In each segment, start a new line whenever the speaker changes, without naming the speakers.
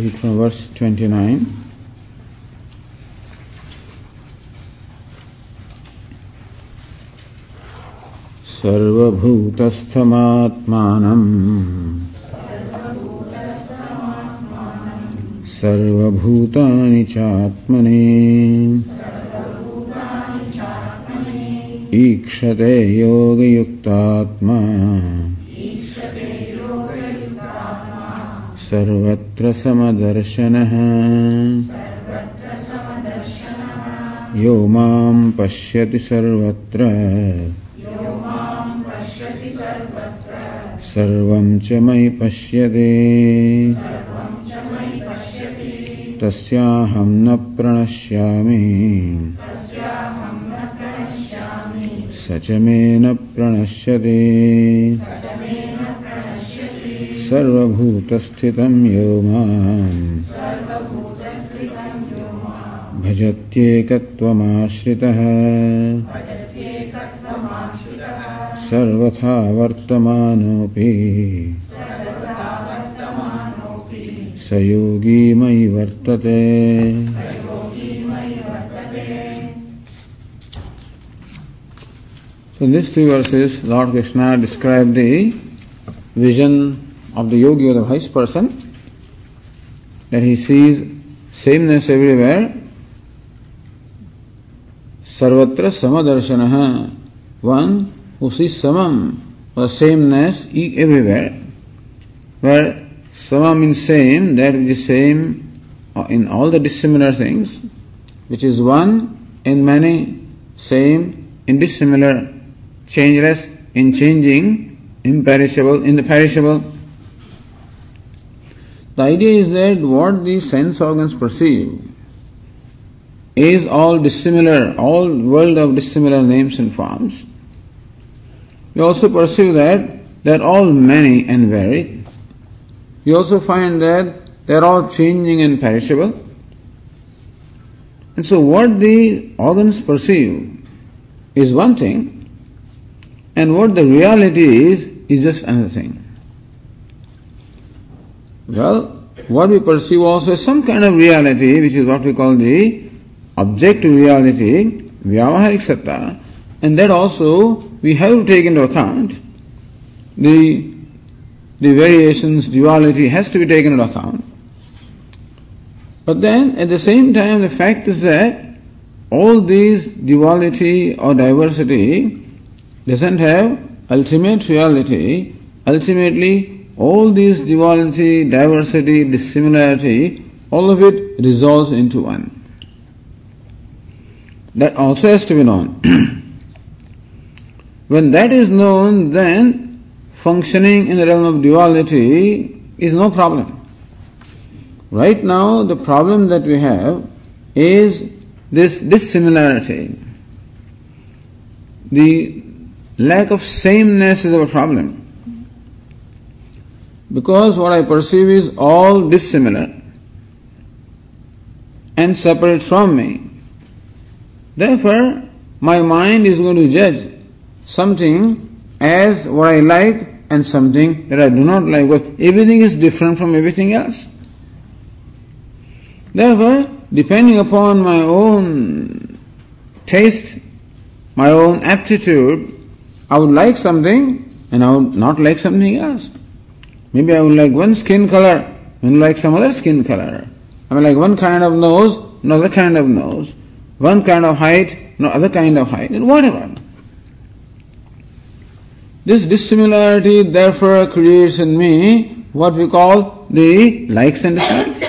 Read from verse 29. सर्वभूतस्थमात्मानम् सर्वभूतानि चात्मनि ईक्षते योगयुक्तात्मा सर्वत्र समदर्शनः। यो माँ पश्यति सर्वत्र। सर्वं च मयि पश्यति। तस्याहं न प्रणश्यामि। स च मे न प्रणश्यति। सर्वभूतस्थितं यो माम् भजत्येकत्वमाश्रितः सर्वथा वर्तमानोऽपि स योगी मयि वर्तते So these three verses, Lord Krishna described the vision of the yogi or the wise person that he sees sameness everywhere. Sarvatra Samadarshanaha, one who sees samam or sameness everywhere. Where sama means same, that is same in all the dissimilar things, which is one in many, same in dissimilar, changeless in changing, imperishable in the perishable. The idea is that what the sense organs perceive is all dissimilar, all world of dissimilar names and forms. We also perceive that they are all many and varied. We also find that they are all changing and perishable. And so what the organs perceive is one thing, and what the reality is is just another thing. Well, what we perceive also is some kind of reality, which is what we call the objective reality, vyavaharik satta, and that also we have to take into account. The, the variations, duality has to be taken into account. But then at the same time, the fact is that all these duality or diversity doesn't have ultimate reality. Ultimately, all these duality, diversity, dissimilarity, all of it resolves into one. That also has to be known. when that is known, then functioning in the realm of duality is no problem. Right now, the problem that we have is this dissimilarity. The lack of sameness is our problem. Because what I perceive is all dissimilar and separate from me. Therefore, my mind is going to judge something as what I like and something that I do not like. But everything is different from everything else. Therefore, depending upon my own taste, my own aptitude, I would like something and I would not like something else. Maybe I would like one skin color and like some other skin color. I mean like one kind of nose, another kind of nose. One kind of height, no other kind of height, and whatever. This dissimilarity therefore creates in me what we call the likes and dislikes.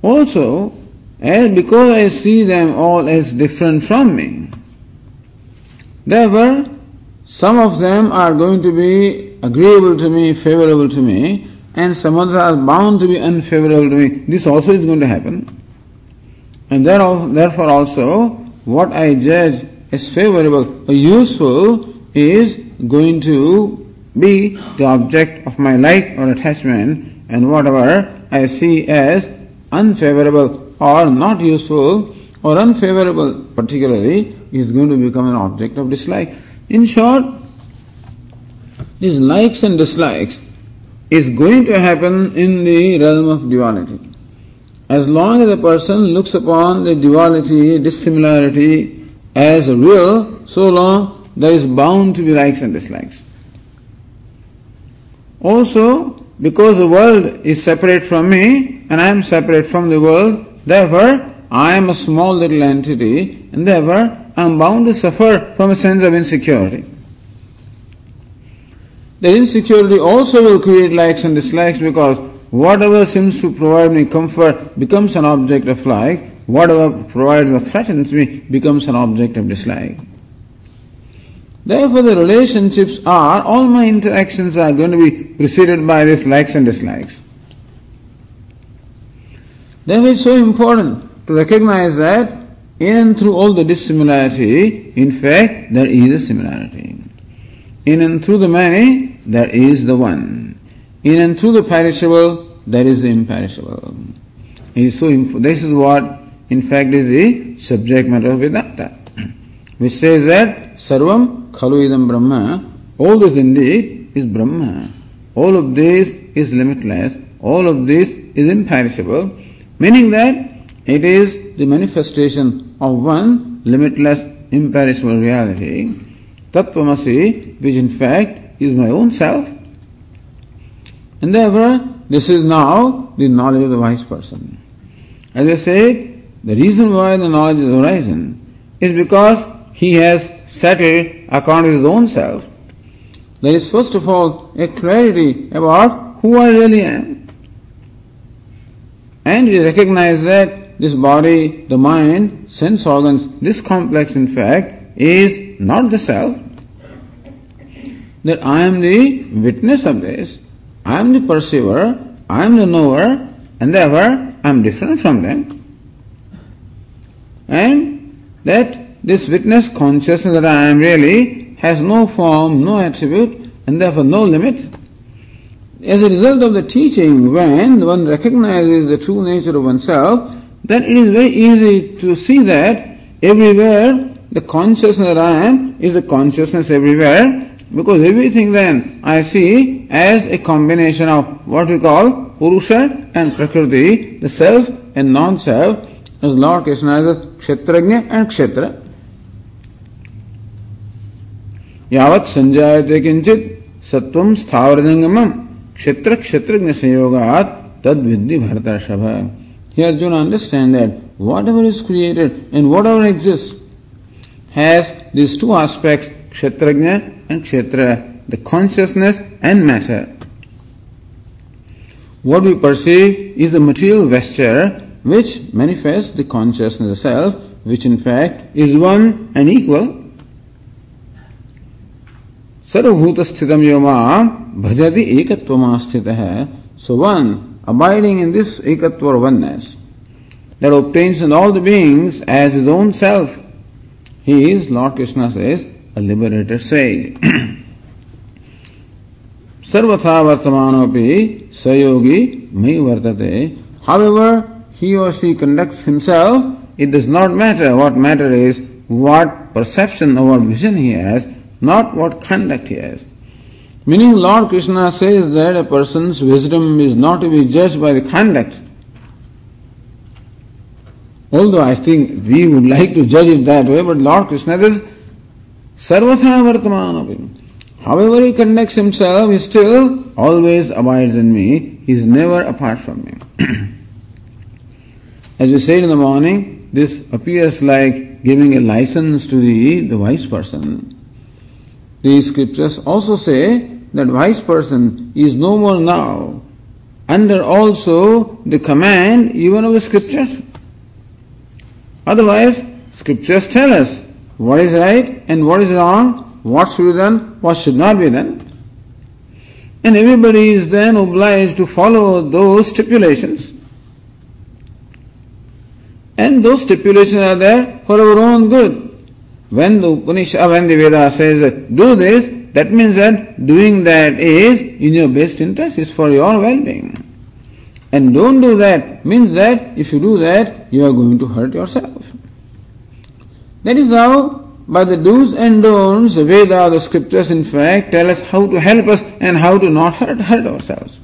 Also, as because I see them all as different from me, therefore some of them are going to be agreeable to me, favorable to me, and some others are bound to be unfavorable to me. This also is going to happen. And therefore also, what I judge as favorable or useful is going to be the object of my like or attachment, and whatever I see as unfavorable or not useful or unfavorable particularly is going to become an object of dislike. In short, these likes and dislikes is going to happen in the realm of duality. As long as a person looks upon the duality, dissimilarity as real, so long there is bound to be likes and dislikes. Also, because the world is separate from me and I am separate from the world, therefore I am a small little entity and therefore I am bound to suffer from a sense of insecurity. The insecurity also will create likes and dislikes because whatever seems to provide me comfort becomes an object of like, whatever provides or threatens me becomes an object of dislike. Therefore, the relationships are, all my interactions are going to be preceded by these likes and dislikes. Therefore, it's so important to recognize that in and through all the dissimilarity, in fact, there is a similarity. In and through the many, there is the one. In and through the perishable, there is the imperishable. So imp- this is what, in fact, is the subject matter of Vedanta, which says that Sarvam Khalu Idam Brahma, all this indeed is Brahma. All of this is limitless, all of this is imperishable, meaning that it is the manifestation of one limitless, imperishable reality, Tattvamasi, which in fact is my own self. And therefore, this is now the knowledge of the wise person. As I said, the reason why the knowledge is arisen is because he has settled according to his own self. There is first of all a clarity about who I really am. And he recognizes that this body, the mind, sense organs, this complex in fact is not the self. That I am the witness of this, I am the perceiver, I am the knower, and therefore I am different from them. And that this witness consciousness that I am really has no form, no attribute, and therefore no limit. As a result of the teaching, when one recognizes the true nature of oneself, then it is very easy to see that everywhere the consciousness that I am is a consciousness everywhere, because everything then I see as a combination of what we call Purusha and Prakriti, the self and non-self, as Lord Krishna says, Kshetrajna and Kshetra. यावत् संजायते किंचित सत्वम स्थावरजंगम क्षेत्र क्षेत्र संयोगात तद विद्धि भरतर्षभ Here Arjuna understand that whatever is created and whatever exists has these two aspects, kshetrajna and kshetra, the consciousness and matter. What we perceive is a material vesture which manifests the consciousness itself, which in fact is one and equal. Sarvabhutasthitam yoma bhajadi ekatvamasthitah. So one, abiding in this ekatva or oneness, that obtains in all the beings as his own self. He is, Lord Krishna says, a liberator says. Sarvatha Vartamanopi Sayogi Mai Vartate. However, he or she conducts himself, it does not matter. What matter is what perception or what vision he has, not what conduct he has. Meaning, Lord Krishna says that a person's wisdom is not to be judged by the conduct. Although I think we would like to judge it that way, but Lord Krishna says, Sarvatha. However he conducts himself, he still always abides in me. He is never apart from me. As we said in the morning, this appears like giving a license to the, the wise person. These scriptures also say that wise person is no more now under also the command even of the scriptures. Otherwise, scriptures tell us what is right and what is wrong, what should be done, what should not be done. And everybody is then obliged to follow those stipulations. And those stipulations are there for our own good. When the Upanishad, uh, when the Veda says that do this, that means that doing that is in your best interest, is for your well-being. And don't do that means that if you do that, you are going to hurt yourself. That is how, by the do's and don'ts, the Veda, the scriptures, in fact, tell us how to help us and how to not hurt, hurt ourselves.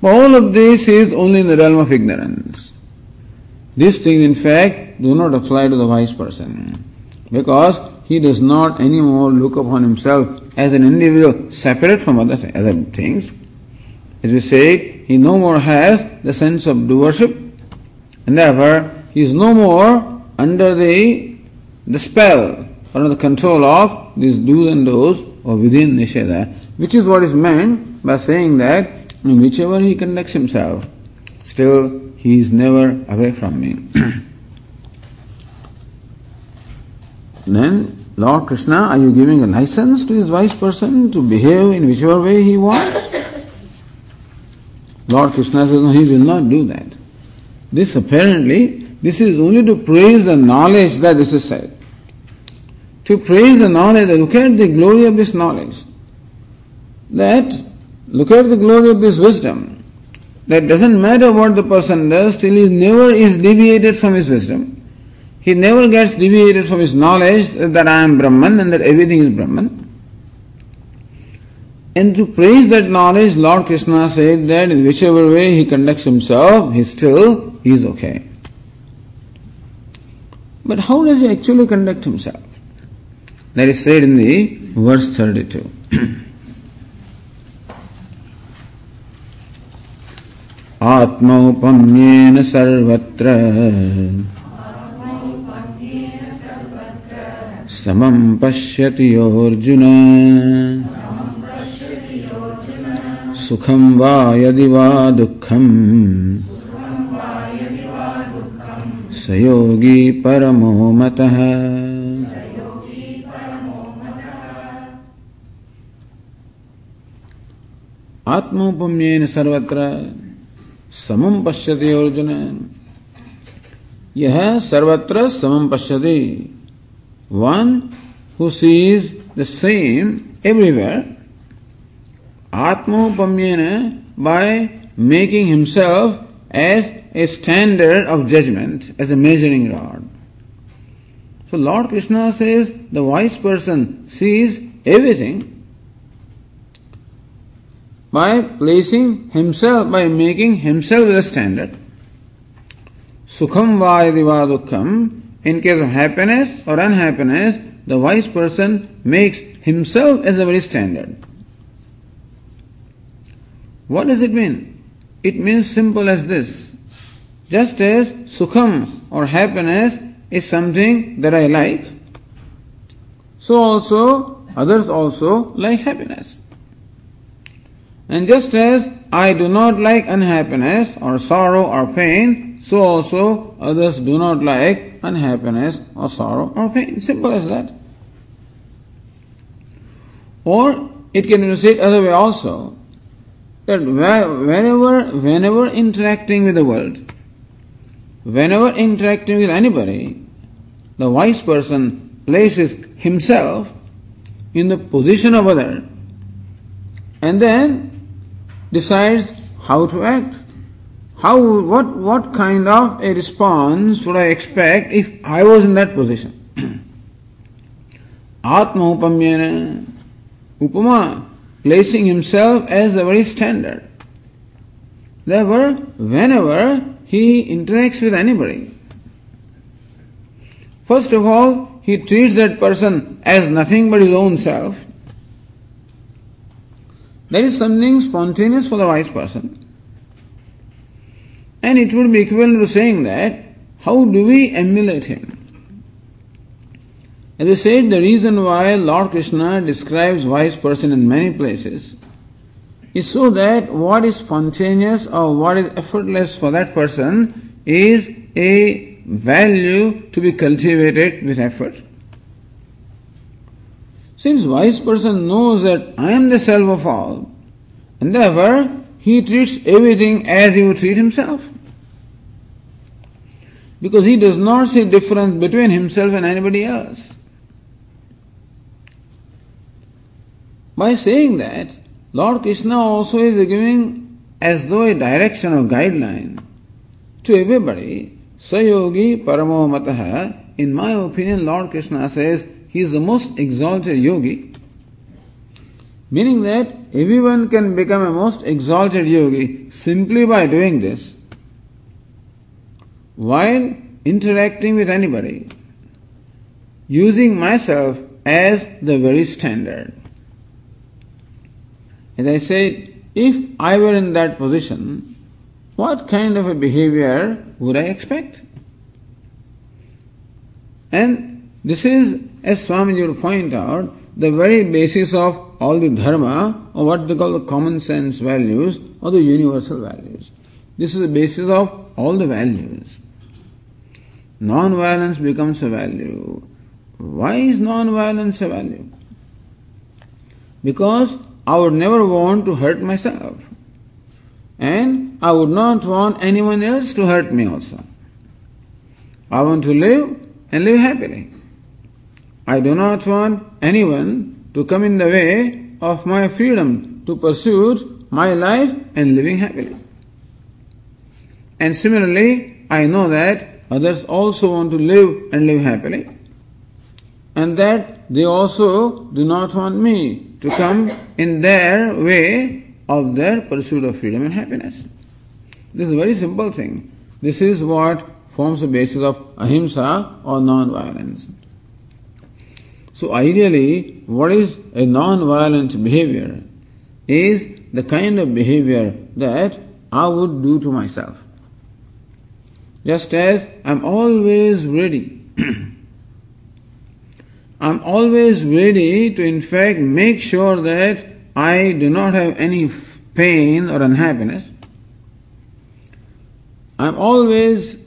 But all of this is only in the realm of ignorance. These things, in fact, do not apply to the wise person because he does not anymore look upon himself as an individual separate from other, other things. As we say, he no more has the sense of doership and therefore he is no more under the, the spell or under the control of these do's and don'ts or within Nisheda, which is what is meant by saying that in whichever he conducts himself, still he is never away from me. then, Lord Krishna, are you giving a license to this wise person to behave in whichever way he wants? Lord Krishna says, no, he will not do that. This apparently, this is only to praise the knowledge that this is said. To praise the knowledge, look at the glory of this knowledge. That, look at the glory of this wisdom that doesn't matter what the person does till he never is deviated from his wisdom. He never gets deviated from his knowledge that I am Brahman and that everything is Brahman. And to praise that knowledge, Lord Krishna said that in whichever way he conducts himself, he still is okay. But how does he actually conduct himself? That is said in the verse 32. आत्मौपम्येन सर्वत्र समं पश्यति योऽर्जुन सुखं वा यदि वा दुःखम् स योगी परमो मतः। आत्मोपम्येन सर्वत्र समम पश्यति अर्जुन। यह सर्वत्र समम पश्यति। One who sees the same everywhere आत्मोपम्यन by making himself as a standard of judgment, as a measuring rod. So Lord Krishna says the wise person sees everything by placing himself, by making himself the standard. Sukham va yadiva dukham, in case of happiness or unhappiness, the wise person makes himself as a very standard. What does it mean? It means simple as this. Just as sukham or happiness is something that I like, so also others also like happiness. And just as I do not like unhappiness or sorrow or pain, so also others do not like unhappiness or sorrow or pain. Simple as that. Or it can be said other way also that whenever, whenever interacting with the world, whenever interacting with anybody, the wise person places himself in the position of other and then decides how to act. How, what, what kind of a response would I expect if I was in that position? Atma upamyana, upama, placing himself as a very standard. Therefore, whenever he interacts with anybody, first of all, he treats that person as nothing but his own self. That is something spontaneous for the wise person. And it would be equivalent to saying that how do we emulate him? As I said, the reason why Lord Krishna describes wise person in many places is so that what is spontaneous or what is effortless for that person is a value to be cultivated with effort. Since wise person knows that I am the self of all, and therefore he treats everything as he would treat himself. Because he does not see difference between himself and anybody else. By saying that, Lord Krishna also is giving as though a direction or guideline to everybody. Sayogi Paramo Mataha. In my opinion, Lord Krishna says he is the most exalted yogi, meaning that everyone can become a most exalted yogi simply by doing this while interacting with anybody, using myself as the very standard. As I said, if I were in that position, what kind of a behavior would I expect? And this is as Swamiji will point out, the very basis of all the dharma, or what they call the common sense values, or the universal values. This is the basis of all the values. Non-violence becomes a value. Why is non-violence a value? Because I would never want to hurt myself. And I would not want anyone else to hurt me also. I want to live and live happily. I do not want anyone to come in the way of my freedom to pursue my life and living happily. And similarly, I know that others also want to live and live happily, and that they also do not want me to come in their way of their pursuit of freedom and happiness. This is a very simple thing. This is what forms the basis of ahimsa or non-violence. So ideally, what is a non-violent behavior is the kind of behavior that I would do to myself. Just as I'm always ready. I'm always ready to in fact make sure that I do not have any pain or unhappiness. I'm always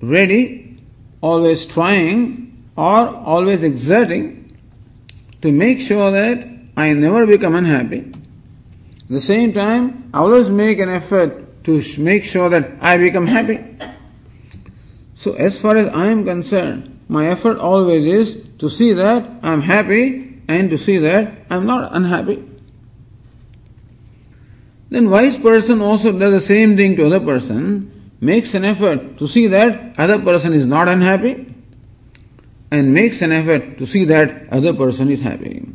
ready, always trying or always exerting to make sure that I never become unhappy. At the same time, I always make an effort to make sure that I become happy. So, as far as I am concerned, my effort always is to see that I am happy and to see that I am not unhappy. Then wise person also does the same thing to other person, makes an effort to see that other person is not unhappy and makes an effort to see that other person is happy.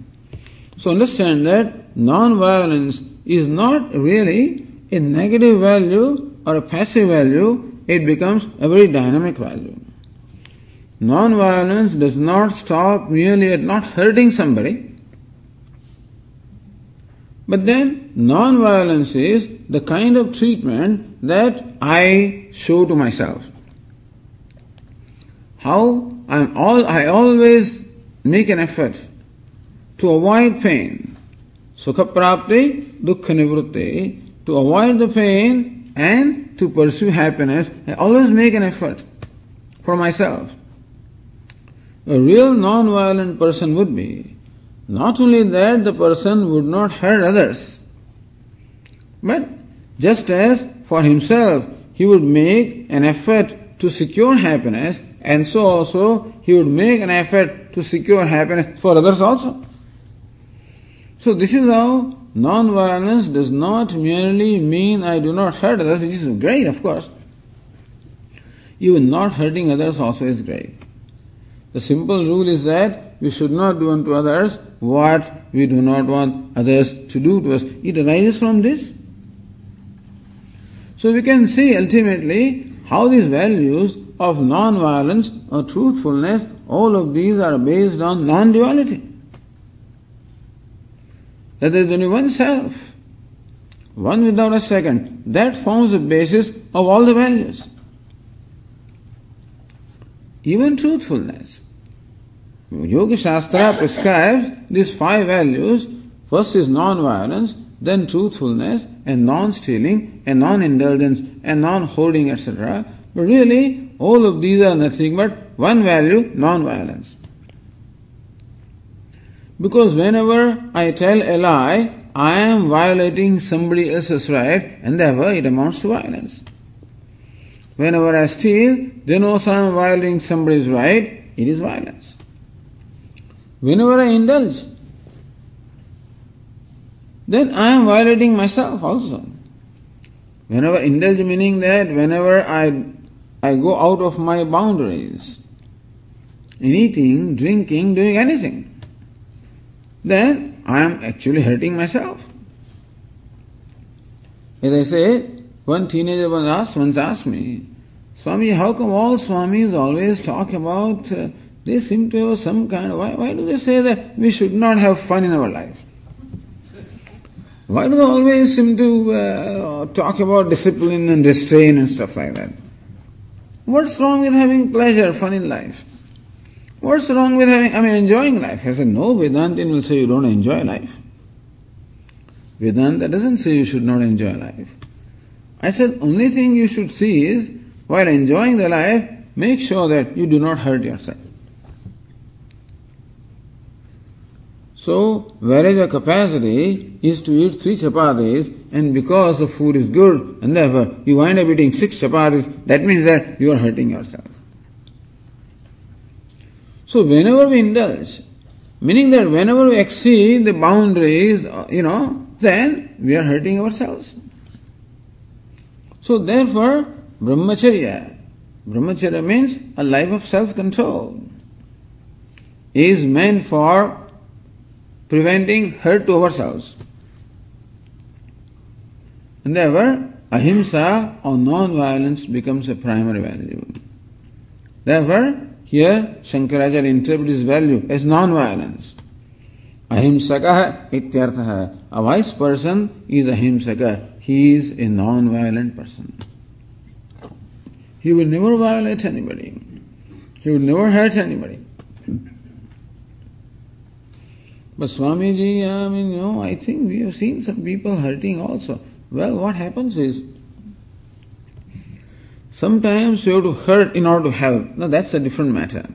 So understand that non-violence is not really a negative value or a passive value, it becomes a very dynamic value. Non-violence does not stop merely at not hurting somebody, but then non-violence is the kind of treatment that I show to myself. How I'm all, I always make an effort to avoid pain. Sukha prapti, dukkha nivrutti, to avoid the pain and to pursue happiness. I always make an effort for myself. A real non-violent person would be not only that the person would not hurt others, but just as for himself he would make an effort to secure happiness, and so also he would make an effort to secure happiness for others also. So this is how non-violence does not merely mean I do not hurt others, which is great, of course. Even not hurting others also is great. The simple rule is that we should not do unto others what we do not want others to do to us. It arises from this. So we can see ultimately how these values of non-violence or truthfulness, all of these are based on non-duality. That there is only one self, one without a second. That forms the basis of all the values. Even truthfulness. Yoga Shastra prescribes these five values. First is non-violence, then truthfulness, and non-stealing, and non-indulgence, and non-hoarding, etc. But really, all of these are nothing but one value, non-violence. Because whenever I tell a lie, I am violating somebody else's right and therefore it amounts to violence. Whenever I steal, then also I am violating somebody's right, it is violence. Whenever I indulge, then I am violating myself also. Whenever indulge meaning that whenever I I go out of my boundaries in eating, drinking, doing anything, then I am actually hurting myself. As I say, one teenager once asked, once asked me, Swami, how come all Swamis always talk about, uh, they seem to have some kind of, why, why do they say that we should not have fun in our life? Why do they always seem to uh, talk about discipline and restraint and stuff like that? What's wrong with having pleasure, fun in life? What's wrong with having, I mean, enjoying life? I said, no, Vedantin will say you don't enjoy life. Vedanta doesn't say you should not enjoy life. I said, only thing you should see is, while enjoying the life, make sure that you do not hurt yourself. So, whereas your capacity is to eat three chapatis, and because the food is good, and therefore you wind up eating six chapatis, that means that you are hurting yourself. So, whenever we indulge, meaning that whenever we exceed the boundaries, you know, then we are hurting ourselves. So, therefore, brahmacharya, brahmacharya means a life of self control, is meant for preventing hurt to ourselves. And therefore, ahimsa or non-violence becomes a primary value. Therefore, here Shankaracharya interprets this value as non-violence. Ahimsaka ityartha. A wise person is ahimsaka. He is a non-violent person. He will never violate anybody. He will never hurt anybody. But Swamiji, I mean, you know, I think we have seen some people hurting also. Well, what happens is, sometimes you have to hurt in order to help. Now, that's a different matter.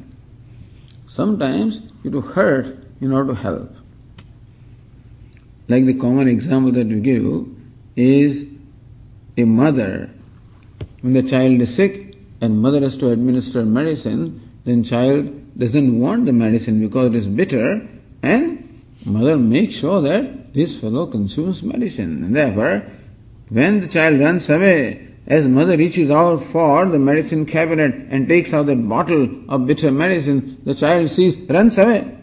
Sometimes you have to hurt in order to help. Like the common example that we give is a mother, when the child is sick and mother has to administer medicine, then child doesn't want the medicine because it is bitter and mother makes sure that this fellow consumes medicine. And therefore, when the child runs away, as mother reaches out for the medicine cabinet and takes out that bottle of bitter medicine, the child sees, runs away.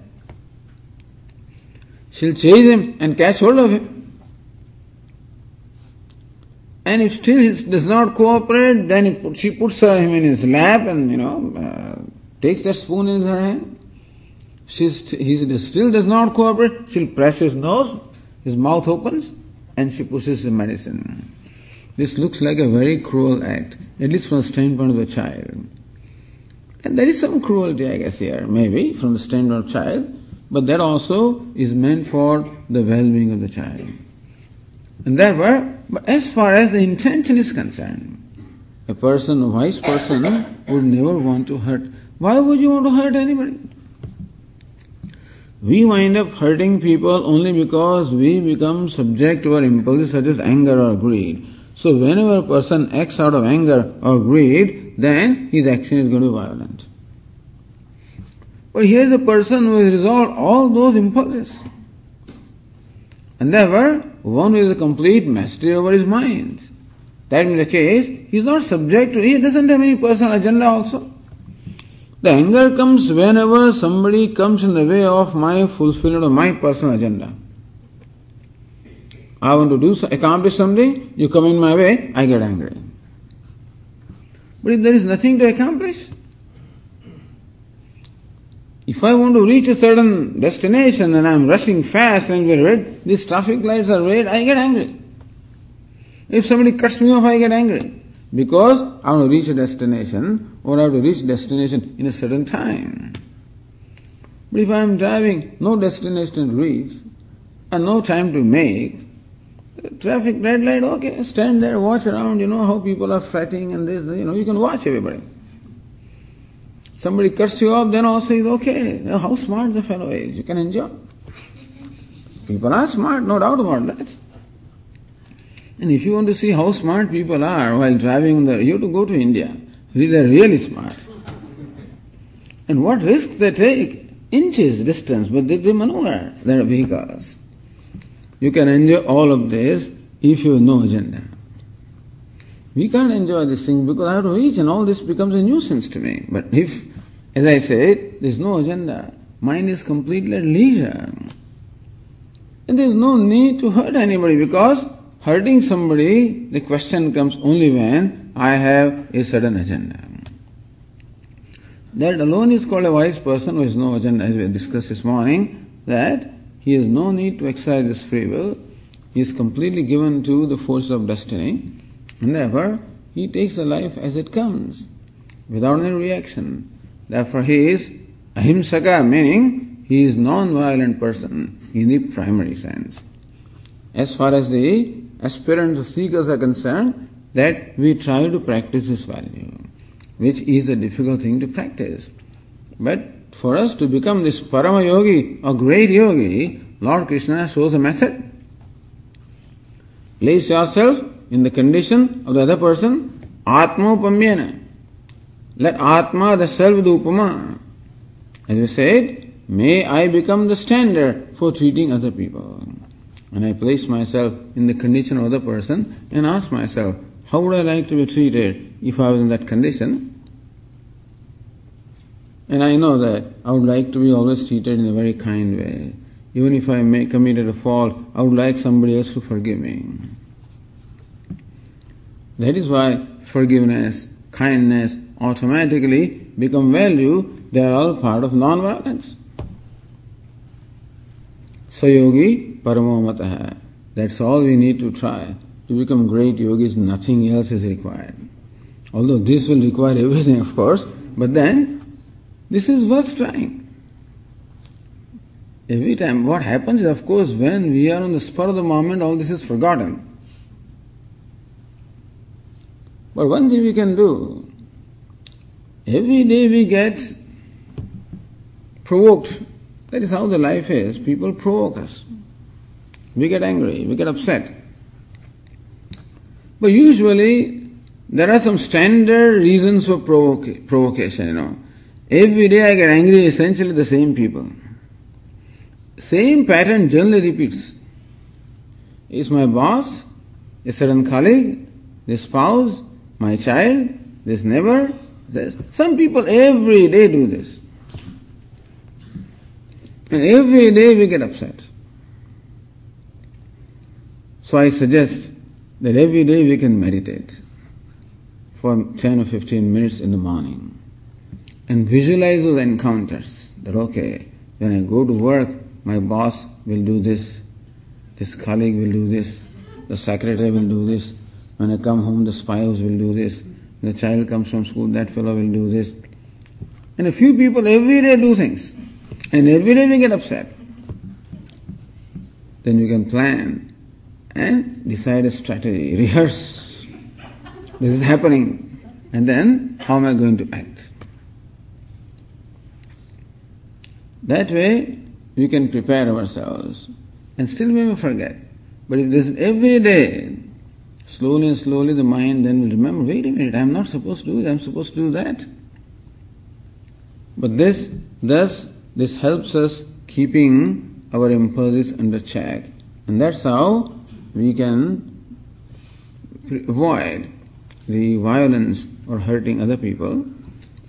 She'll chase him and catch hold of him. And if still he does not cooperate, then she puts him in his lap and, you know, uh, takes that spoon in her hand. She he still does not cooperate. She'll press his nose, his mouth opens, and she pushes the medicine. This looks like a very cruel act, at least from the standpoint of the child. And there is some cruelty, I guess, here, maybe, from the standpoint of child, but that also is meant for the well-being of the child. And therefore, as far as the intention is concerned, a person, a wise person, would never want to hurt. Why would you want to hurt anybody? We wind up hurting people only because we become subject to our impulses such as anger or greed. So whenever a person acts out of anger or greed, then his action is going to be violent. But here is a person who has resolved all those impulses. And therefore, one who has a complete mastery over his mind. That being the case, he is not subject to, he doesn't have any personal agenda also. The anger comes whenever somebody comes in the way of my fulfillment of my personal agenda. I want to do accomplish something, you come in my way, I get angry. But if there is nothing to accomplish, if I want to reach a certain destination and I am rushing fast and we're red, these traffic lights are red, I get angry. If somebody cuts me off, I get angry because I want to reach a destination or I have to reach destination in a certain time. But if I am driving, no destination to reach and no time to make, traffic red light, okay, stand there, watch around, you know how people are fretting and this, you know, you can watch everybody. Somebody cuts you off, then also is okay. How smart the fellow is, you can enjoy. People are smart, no doubt about that. And if you want to see how smart people are while driving the, you have to go to India. They're really smart. And what risks they take? Inches distance, but they, they maneuver their vehicles. You can enjoy all of this if you no agenda. We can't enjoy this thing because I have to reach and all this becomes a nuisance to me. But if, as I said, there's no agenda, mind is completely leisure. And there's no need to hurt anybody because hurting somebody, the question comes only when I have a sudden agenda. That alone is called a wise person who has no agenda, as we discussed this morning, that he has no need to exercise his free will, he is completely given to the force of destiny, and therefore he takes the life as it comes, without any reaction. Therefore he is ahimsaka, meaning he is non-violent person in the primary sense. As far as the aspirants or seekers are concerned, that we try to practice this value, which is a difficult thing to practice. But for us to become this Parama Yogi or great yogi, Lord Krishna shows a method. Place yourself in the condition of the other person, Atma Atmopamyana. Let Atma, the self, do upama. As we said, may I become the standard for treating other people. And I place myself in the condition of the person and ask myself, how would I like to be treated if I was in that condition? And I know that I would like to be always treated in a very kind way. Even if I may committed a fault, I would like somebody else to forgive me. That is why forgiveness, kindness automatically become value. They are all part of non-violence. Sayogi paramomataha. That's all we need to try. To become great yogis, nothing else is required. Although this will require everything, of course, but then this is worth trying. Every time, what happens is, of course, when we are on the spur of the moment, all this is forgotten. But one thing we can do, every day we get provoked. That is how the life is. People provoke us. We get angry, we get upset. But usually, there are some standard reasons for provoca- provocation, you know. Every day I get angry, essentially the same people. Same pattern generally repeats. It's my boss, a certain colleague, the spouse, my child, this neighbor. This. Some people every day do this. And every day we get upset. So I suggest that every day we can meditate for 10 or 15 minutes in the morning and visualize those encounters. That okay, when I go to work, my boss will do this, this colleague will do this, the secretary will do this, when I come home, the spouse will do this, the child comes from school, that fellow will do this. And a few people every day do things, and every day we get upset. Then you can plan and decide a strategy, rehearse. This is happening, and then how am I going to act? That way, we can prepare ourselves and still we may forget. But if this every day, slowly and slowly the mind then will remember, wait a minute, I'm not supposed to do that, I'm supposed to do that. But this, thus, this helps us keeping our impulses under check. And that's how we can avoid the violence or hurting other people.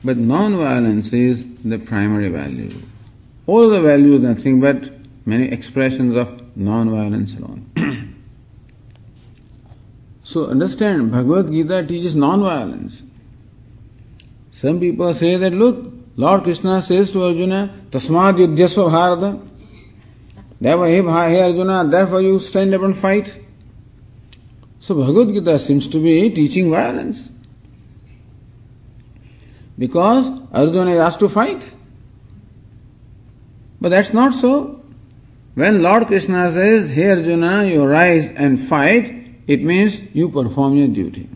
But non-violence is the primary value. All the value is nothing but many expressions of non-violence alone. so understand, Bhagavad Gita teaches non-violence. Some people say that, look, Lord Krishna says to Arjuna, Tasmad yudhyasva bharata. Therefore, hey, hey Arjuna, therefore you stand up and fight. So Bhagavad Gita seems to be teaching violence. Because Arjuna is asked to fight. But that's not so. When Lord Krishna says, Hey Arjuna, you rise and fight, it means you perform your duty.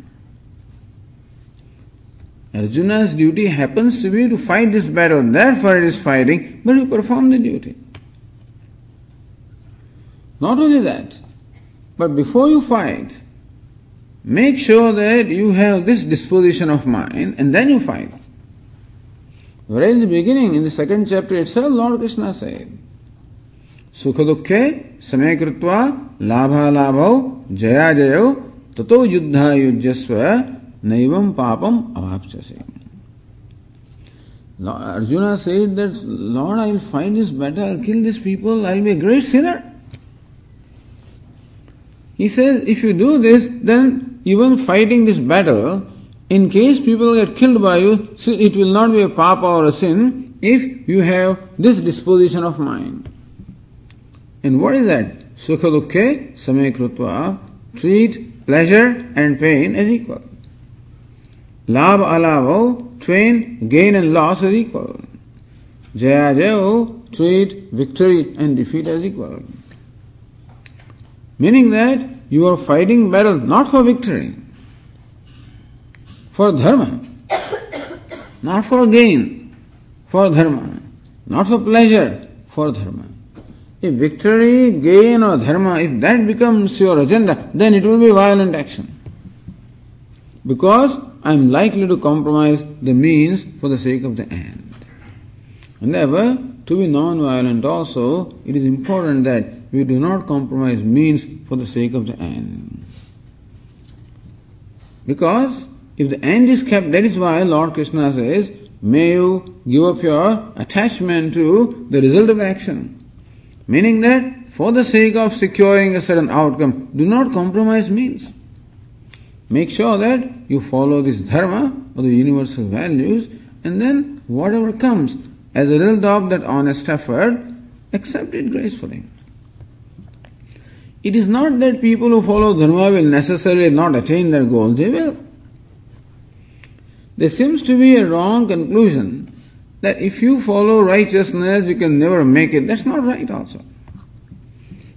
Arjuna's duty happens to be to fight this battle, therefore it is fighting, but you perform the duty. Not only that, but before you fight, make sure that you have this disposition of mind and then you fight. Whereas in the beginning, in the second chapter itself, Lord Krishna said, Sukha dukhe samay kritva labha labhau jaya jayo tato yuddha yujyasva naivam papam avapchase. Arjuna said that, Lord, I will fight this battle, I'll kill these people, I'll be a great sinner. He says, if you do this, then even fighting this battle, in case people get killed by you, it will not be a papa or a sin if you have this disposition of mind. And what is that? Sukha dukkhe. Treat pleasure and pain as equal. Labh alabho, twain gain and loss as equal. Jaya jayo, treat victory and defeat as equal. Meaning that you are fighting battle not for victory, for dharma, not for gain, for dharma, not for pleasure, for dharma. If victory, gain, or dharma, if that becomes your agenda, then it will be violent action. Because I am likely to compromise the means for the sake of the end. And therefore, to be non-violent also, it is important that we do not compromise means for the sake of the end. Because if the end is kept, that is why Lord Krishna says, may you give up your attachment to the result of action. Meaning that for the sake of securing a certain outcome, do not compromise means. Make sure that you follow this dharma or the universal values, and then whatever comes as a result of that honest effort, accept it gracefully. It is not that people who follow dharma will necessarily not attain their goal, they will. There seems to be a wrong conclusion that if you follow righteousness, you can never make it. That's not right, also.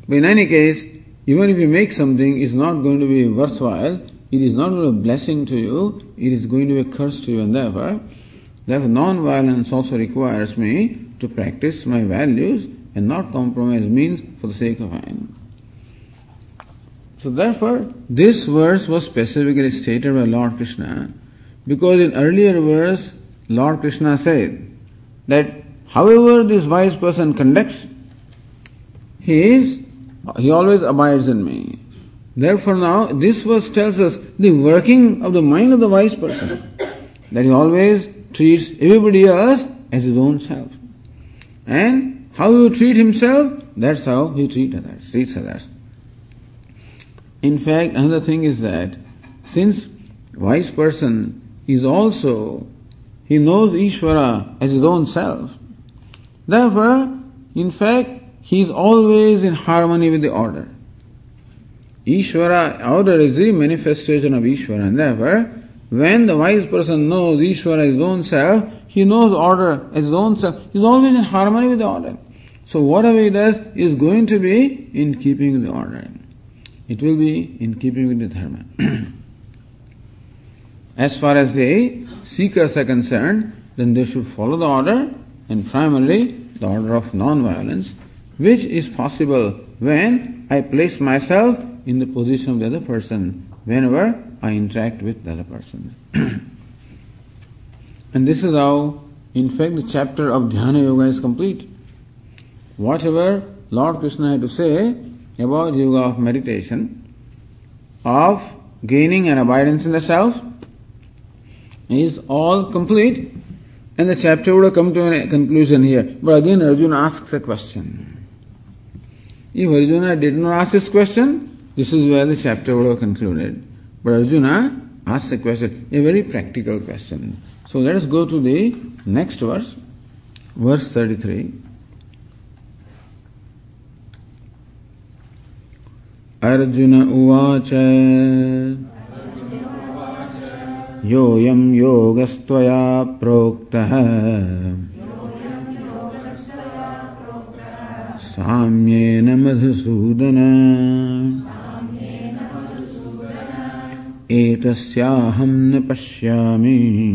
But in any case, even if you make something, it's not going to be worthwhile. It is not a blessing to you. It is going to be a curse to you, and therefore, therefore, non-violence also requires me to practice my values and not compromise means for the sake of end. So therefore, this verse was specifically stated by Lord Krishna because in earlier verse, Lord Krishna said that however this wise person conducts, he is he always abides in me. Therefore now this verse tells us the working of the mind of the wise person. That he always treats everybody else as his own self. And how you treat himself, that's how he treat others, treats others. In fact, another thing is that since wise person is also he knows Ishvara as his own self, therefore, in fact, he is always in harmony with the order. Ishvara, order is the manifestation of Ishvara, and therefore, when the wise person knows Ishvara as his own self, he knows order as his own self. He is always in harmony with the order. So whatever he does is going to be in keeping the order it will be in keeping with the dharma. as far as the seekers are concerned, then they should follow the order and primarily the order of non-violence, which is possible when I place myself in the position of the other person whenever I interact with the other person. and this is how, in fact, the chapter of Dhyana Yoga is complete. Whatever Lord Krishna had to say about yoga of meditation, of gaining an abidance in the self, is all complete, and the chapter would have come to a conclusion here. But again, Arjuna asks a question. If Arjuna did not ask this question, this is where the chapter would have concluded. But Arjuna asks a question, a very practical question. So let us go to the next verse, verse 33. Arjuna उवाच। योऽयं योगस्त्वया प्रोक्तः। साम्येन मधुसूदन। एतस्याहं न पश्यामि।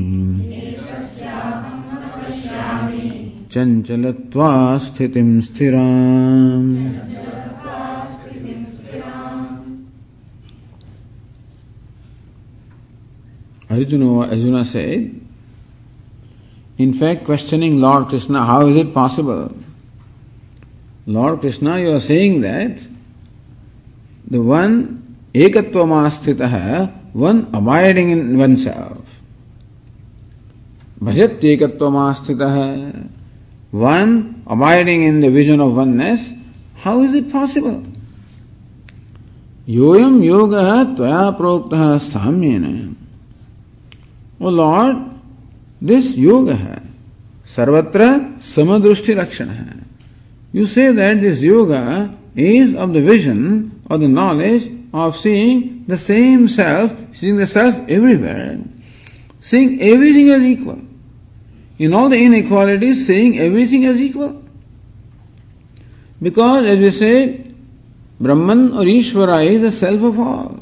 चञ्चलत्वा स्थितिं स्थिराम्। Arjuna, Arjuna said, in fact, questioning Lord Krishna, how is it possible? Lord Krishna, you are saying that the one ekatvamasthitaha, one abiding in oneself. Bhajat ekatvamasthitaha, one abiding in the vision of oneness, how is it possible? Yoyam yoga tvaya prokta samyena. वो Lord this yoga है। सर्वत्र समदृष्टि लक्षण है। You say that this yoga is of the vision और the knowledge of seeing the same self seeing the self everywhere seeing everything is equal in all the in equality seeing everything is equal because as we say Brahman और Ishwar is a self of all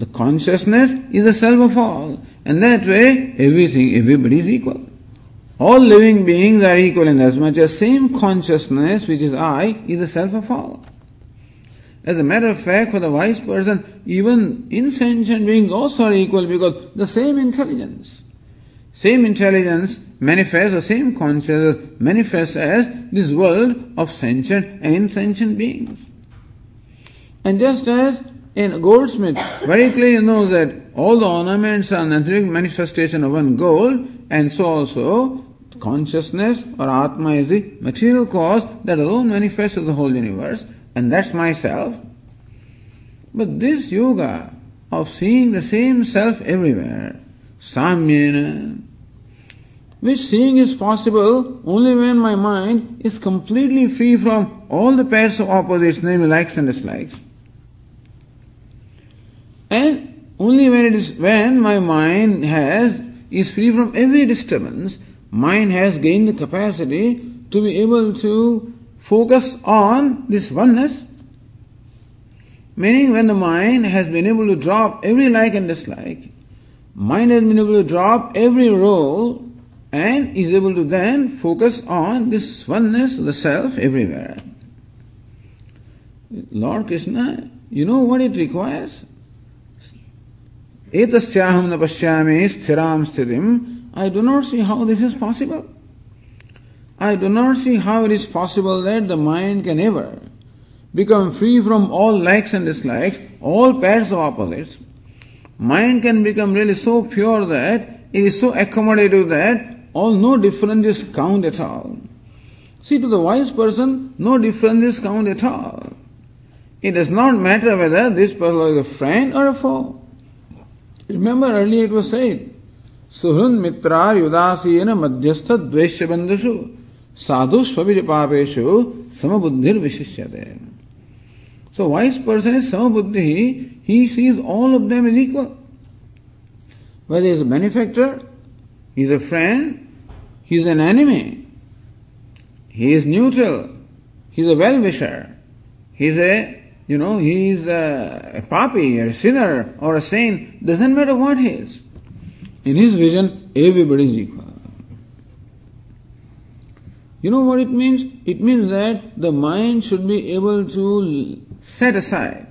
the consciousness is a self of all And that way, everything, everybody is equal. All living beings are equal in as much as same consciousness, which is I, is the self of all. As a matter of fact, for the wise person, even insentient beings also are equal because the same intelligence, same intelligence manifests, the same consciousness manifests as this world of sentient and insentient beings. And just as in goldsmith, very clearly knows that all the ornaments are nothing manifestation of one gold, and so also consciousness or Atma is the material cause that alone manifests the whole universe, and that's myself. But this yoga of seeing the same self everywhere, samyena, which seeing is possible only when my mind is completely free from all the pairs of opposites, namely likes and dislikes. And only when it is when my mind has is free from every disturbance, mind has gained the capacity to be able to focus on this oneness. Meaning when the mind has been able to drop every like and dislike, mind has been able to drop every role and is able to then focus on this oneness, the self everywhere. Lord Krishna, you know what it requires? Etasyaham na pashyami sthiram. I do not see how this is possible. I do not see how it is possible that the mind can ever become free from all likes and dislikes, all pairs of opposites. Mind can become really so pure that it is so accommodative that all no differences count at all. See, to the wise person, no differences count at all. It does not matter whether this person is a friend or a foe. Remember earlier it was said, Suhrun mitrar yudasiyena madhyastha dveshya bandhushu sadhu svabhij papeshu samabuddhir vishishyate. So wise person is samabuddhi, he sees all of them as equal. Whether he is a benefactor, he is a friend, he is an enemy, he is neutral, he is a well-wisher, he is a you know, he is a, a papi, a sinner, or a saint, doesn't matter what he is. In his vision, everybody is equal. You know what it means? It means that the mind should be able to set aside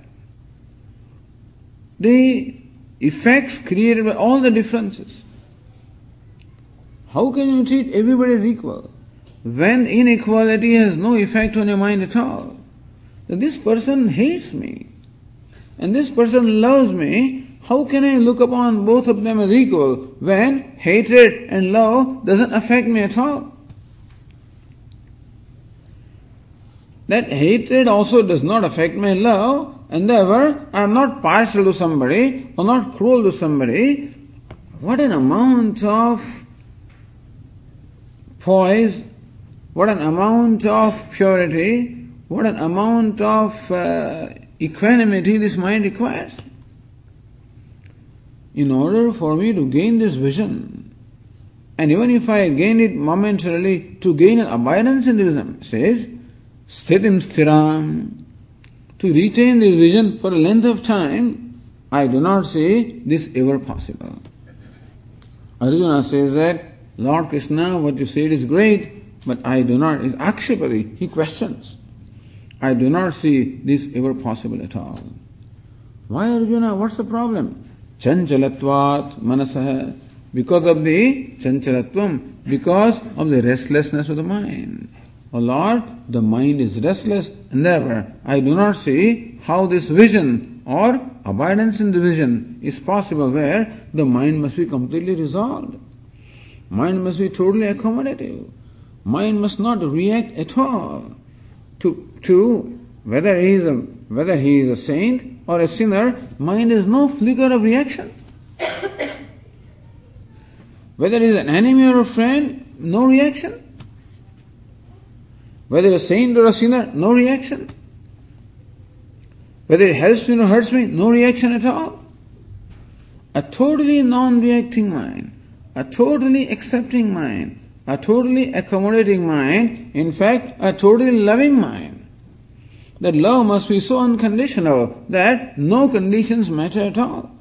the effects created by all the differences. How can you treat everybody as equal when inequality has no effect on your mind at all? This person hates me and this person loves me, how can I look upon both of them as equal when hatred and love doesn't affect me at all? That hatred also does not affect my love, and therefore I am not partial to somebody or not cruel to somebody. What an amount of poise, what an amount of purity, what an amount of uh, equanimity this mind requires. In order for me to gain this vision, and even if I gain it momentarily, to gain an abidance in the vision, says, Sthitim sthiram, to retain this vision for a length of time, I do not see this ever possible. Arjuna says that, Lord Krishna, what you said is great, but I do not. It's akshipati. He questions. I do not see this ever possible at all. Why, Arjuna? What's the problem? Chanchalatvat manasah. Because of the chanchalatvam, because of the restlessness of the mind. O Lord, the mind is restless and therefore I do not see how this vision or abidance in the vision is possible where the mind must be completely resolved. Mind must be totally accommodative. Mind must not react at all to, to whether he is a whether he is a saint or a sinner, mind has no flicker of reaction. Whether he is an enemy or a friend, no reaction. Whether a saint or a sinner, no reaction. Whether it helps me or hurts me, no reaction at all. A totally non reacting mind, a totally accepting mind, a totally accommodating mind, in fact, a totally loving mind that love must be so unconditional that no conditions matter at all.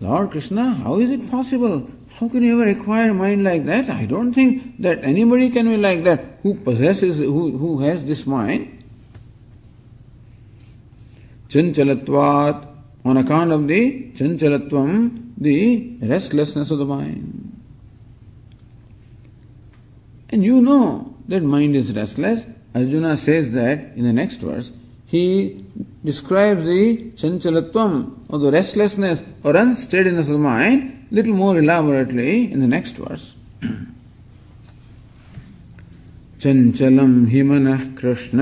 Lord Krishna, how is it possible? How can you ever acquire a mind like that? I don't think that anybody can be like that who possesses, who, who has this mind. Chanchalatvat, on account of the chanchalatvam, the restlessness of the mind. And you know that mind is restless. Arjuna says that in the next verse. He describes the chanchalatvam or the restlessness or unsteadiness of the mind little more elaborately in the next verse. चञ्चलं हि मनः कृष्ण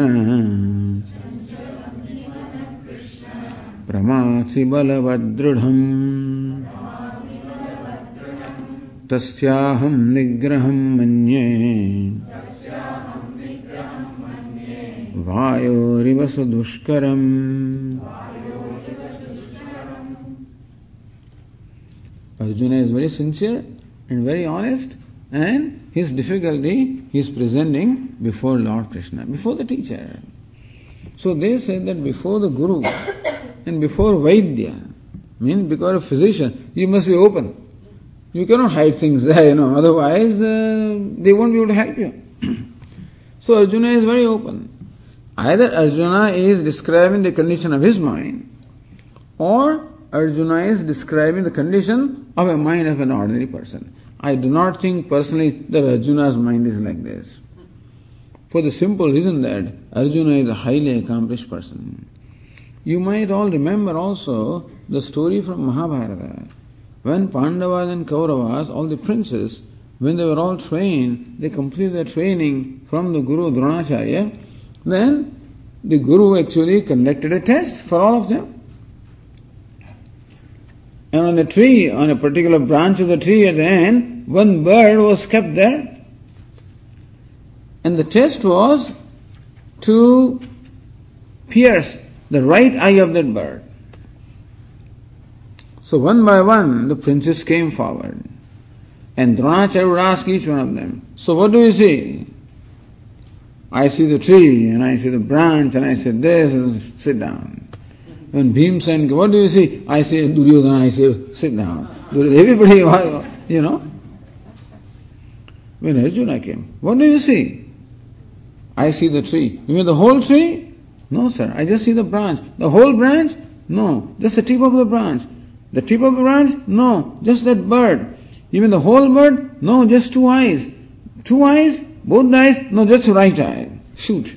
प्रमाथि बलवदृढम् तस्याहं निग्रहं मन्ये वायोरिव सुदुष्करम् Arjuna is very sincere and very honest, and his difficulty he is presenting before Lord Krishna, before the teacher. So they say that before the Guru and before Vaidya, mean because a physician, you must be open. You cannot hide things there, you know, otherwise uh, they won't be able to help you. so Arjuna is very open. Either Arjuna is describing the condition of his mind, or Arjuna is describing the condition of a mind of an ordinary person. I do not think personally that Arjuna's mind is like this. For the simple reason that Arjuna is a highly accomplished person. You might all remember also the story from Mahabharata. When Pandavas and Kauravas, all the princes, when they were all trained, they completed their training from the Guru Dronacharya, then the Guru actually conducted a test for all of them. And on a tree, on a particular branch of the tree at the end, one bird was kept there. And the test was to pierce the right eye of that bird. So one by one, the princes came forward. And Dronacharya would ask each one of them, So what do you see? I see the tree, and I see the branch, and I say this, and sit down. When Bhimsen, what do you see? I say Duryodhana, I say sit down. Everybody, you know. When Arjuna came, what do you see? I see the tree. You mean the whole tree? No, sir. I just see the branch. The whole branch? No. Just the tip of the branch. The tip of the branch? No. Just that bird. You mean the whole bird? No, just two eyes. Two eyes? Both eyes? No, just right eye. Shoot.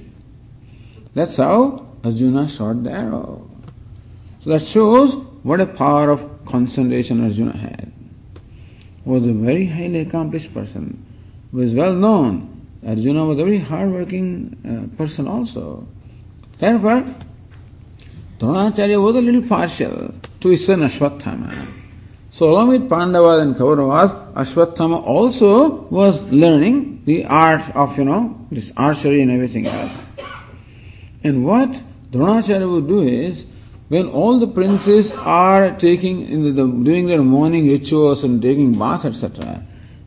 That's how Arjuna shot the arrow. So that shows what a power of concentration Arjuna had. Was a very highly accomplished person. Was well known. Arjuna was a very hard-working uh, person also. Therefore, Dronacharya was a little partial to his son Ashwatthama. So along with Pandavas and Kauravas, Ashwatthama also was learning the arts of, you know, this archery and everything else. And what Dronacharya would do is, when all the princes are taking in the, doing their morning rituals and taking bath, etc.,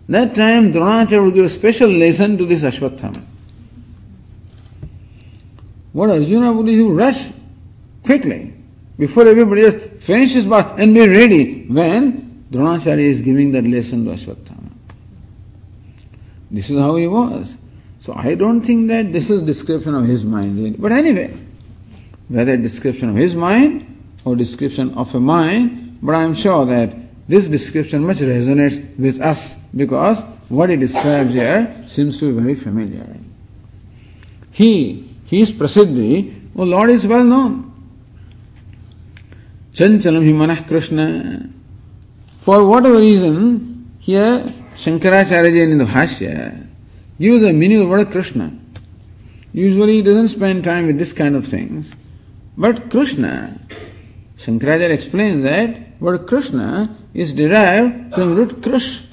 that time Dronacharya will give a special lesson to this Ashwatthama. What Arjuna would do, he would rush quickly before everybody else finishes bath and be ready when Dronacharya is giving that lesson to Ashwatthama. This is how he was. So I don't think that this is description of his mind. But anyway, whether description of his mind or description of a mind, but I am sure that this description much resonates with us because what he describes here seems to be very familiar. He, he is Prasiddhi, oh Lord is well known. Chanchalam hi manah Krishna. For whatever reason, here Shankaracharya in the Bhashya gives a meaning of word Krishna. Usually he doesn't spend time with this kind of things. But Krishna, Shankaracharya explains that word Krishna is derived from root Krish.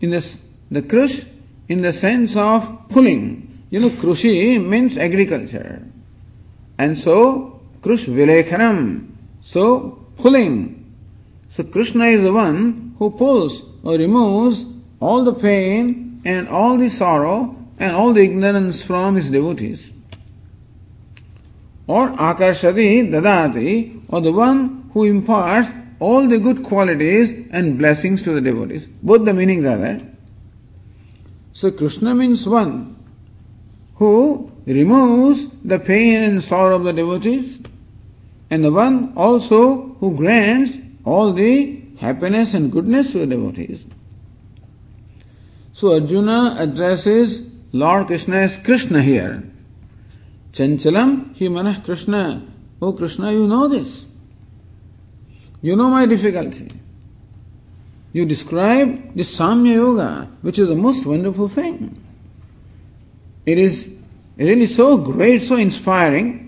In the, the Krish, in the sense of pulling. You know, Krushi means agriculture. And so, Krush Vilekhanam. So, pulling. So, Krishna is the one who pulls or removes all the pain and all the sorrow and all the ignorance from his devotees. Or Akarshadi Dadati, or the one who imparts all the good qualities and blessings to the devotees. Both the meanings are there. So Krishna means one who removes the pain and sorrow of the devotees, and the one also who grants all the happiness and goodness to the devotees. So Arjuna addresses Lord Krishna as Krishna here. Chanchalam hi manah Krishna. Oh Krishna, you know this. You know my difficulty. You describe this Samya Yoga, which is the most wonderful thing. It is really so great, so inspiring.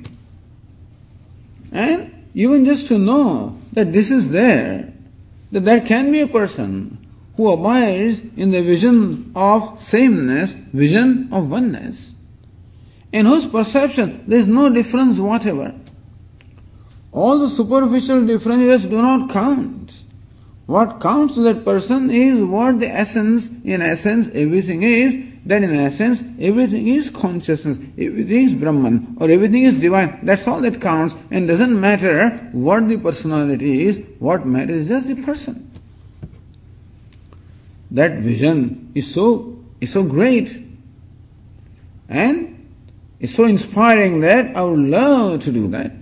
And even just to know that this is there, that there can be a person who abides in the vision of sameness, vision of oneness, in whose perception there is no difference whatever. All the superficial differences do not count. What counts to that person is what the essence, in essence, everything is, that in essence, everything is consciousness, everything is Brahman, or everything is divine. That's all that counts, and doesn't matter what the personality is, what matters is just the person that vision is so is so great and is so inspiring that I would love to do that.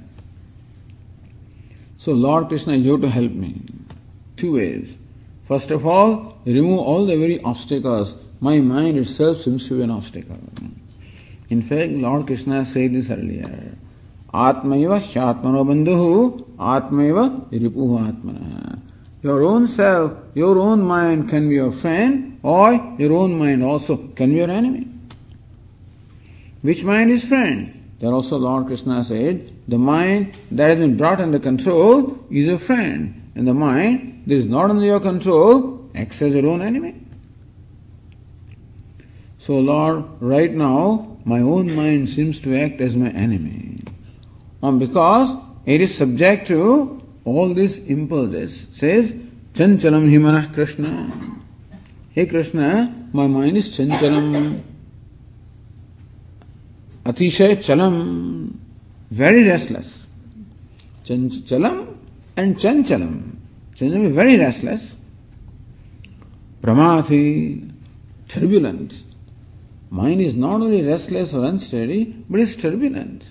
So Lord Krishna, you have to help me. Two ways. First of all, remove all the very obstacles. My mind itself seems to be an obstacle. In fact, Lord Krishna said this earlier. Atmaiva hyatmano bandhu, atmaiva ripuhu atmana. Your own self, your own mind can be your friend, or your own mind also can be your enemy. Which mind is friend? There also Lord Krishna said, the mind that has been brought under control is your friend, and the mind that is not under your control acts as your own enemy. So, Lord, right now, my own mind seems to act as my enemy. And because it is subject to all these impulses. Says, Chanchalam hi mana Krishna. Hey Krishna, my mind is Chanchalam. Atishay Chalam. Very restless. Chanchalam and Chanchalam. Chanchalam is very restless. Pramathi, turbulent. Mind is not only restless or unsteady, but is turbulent.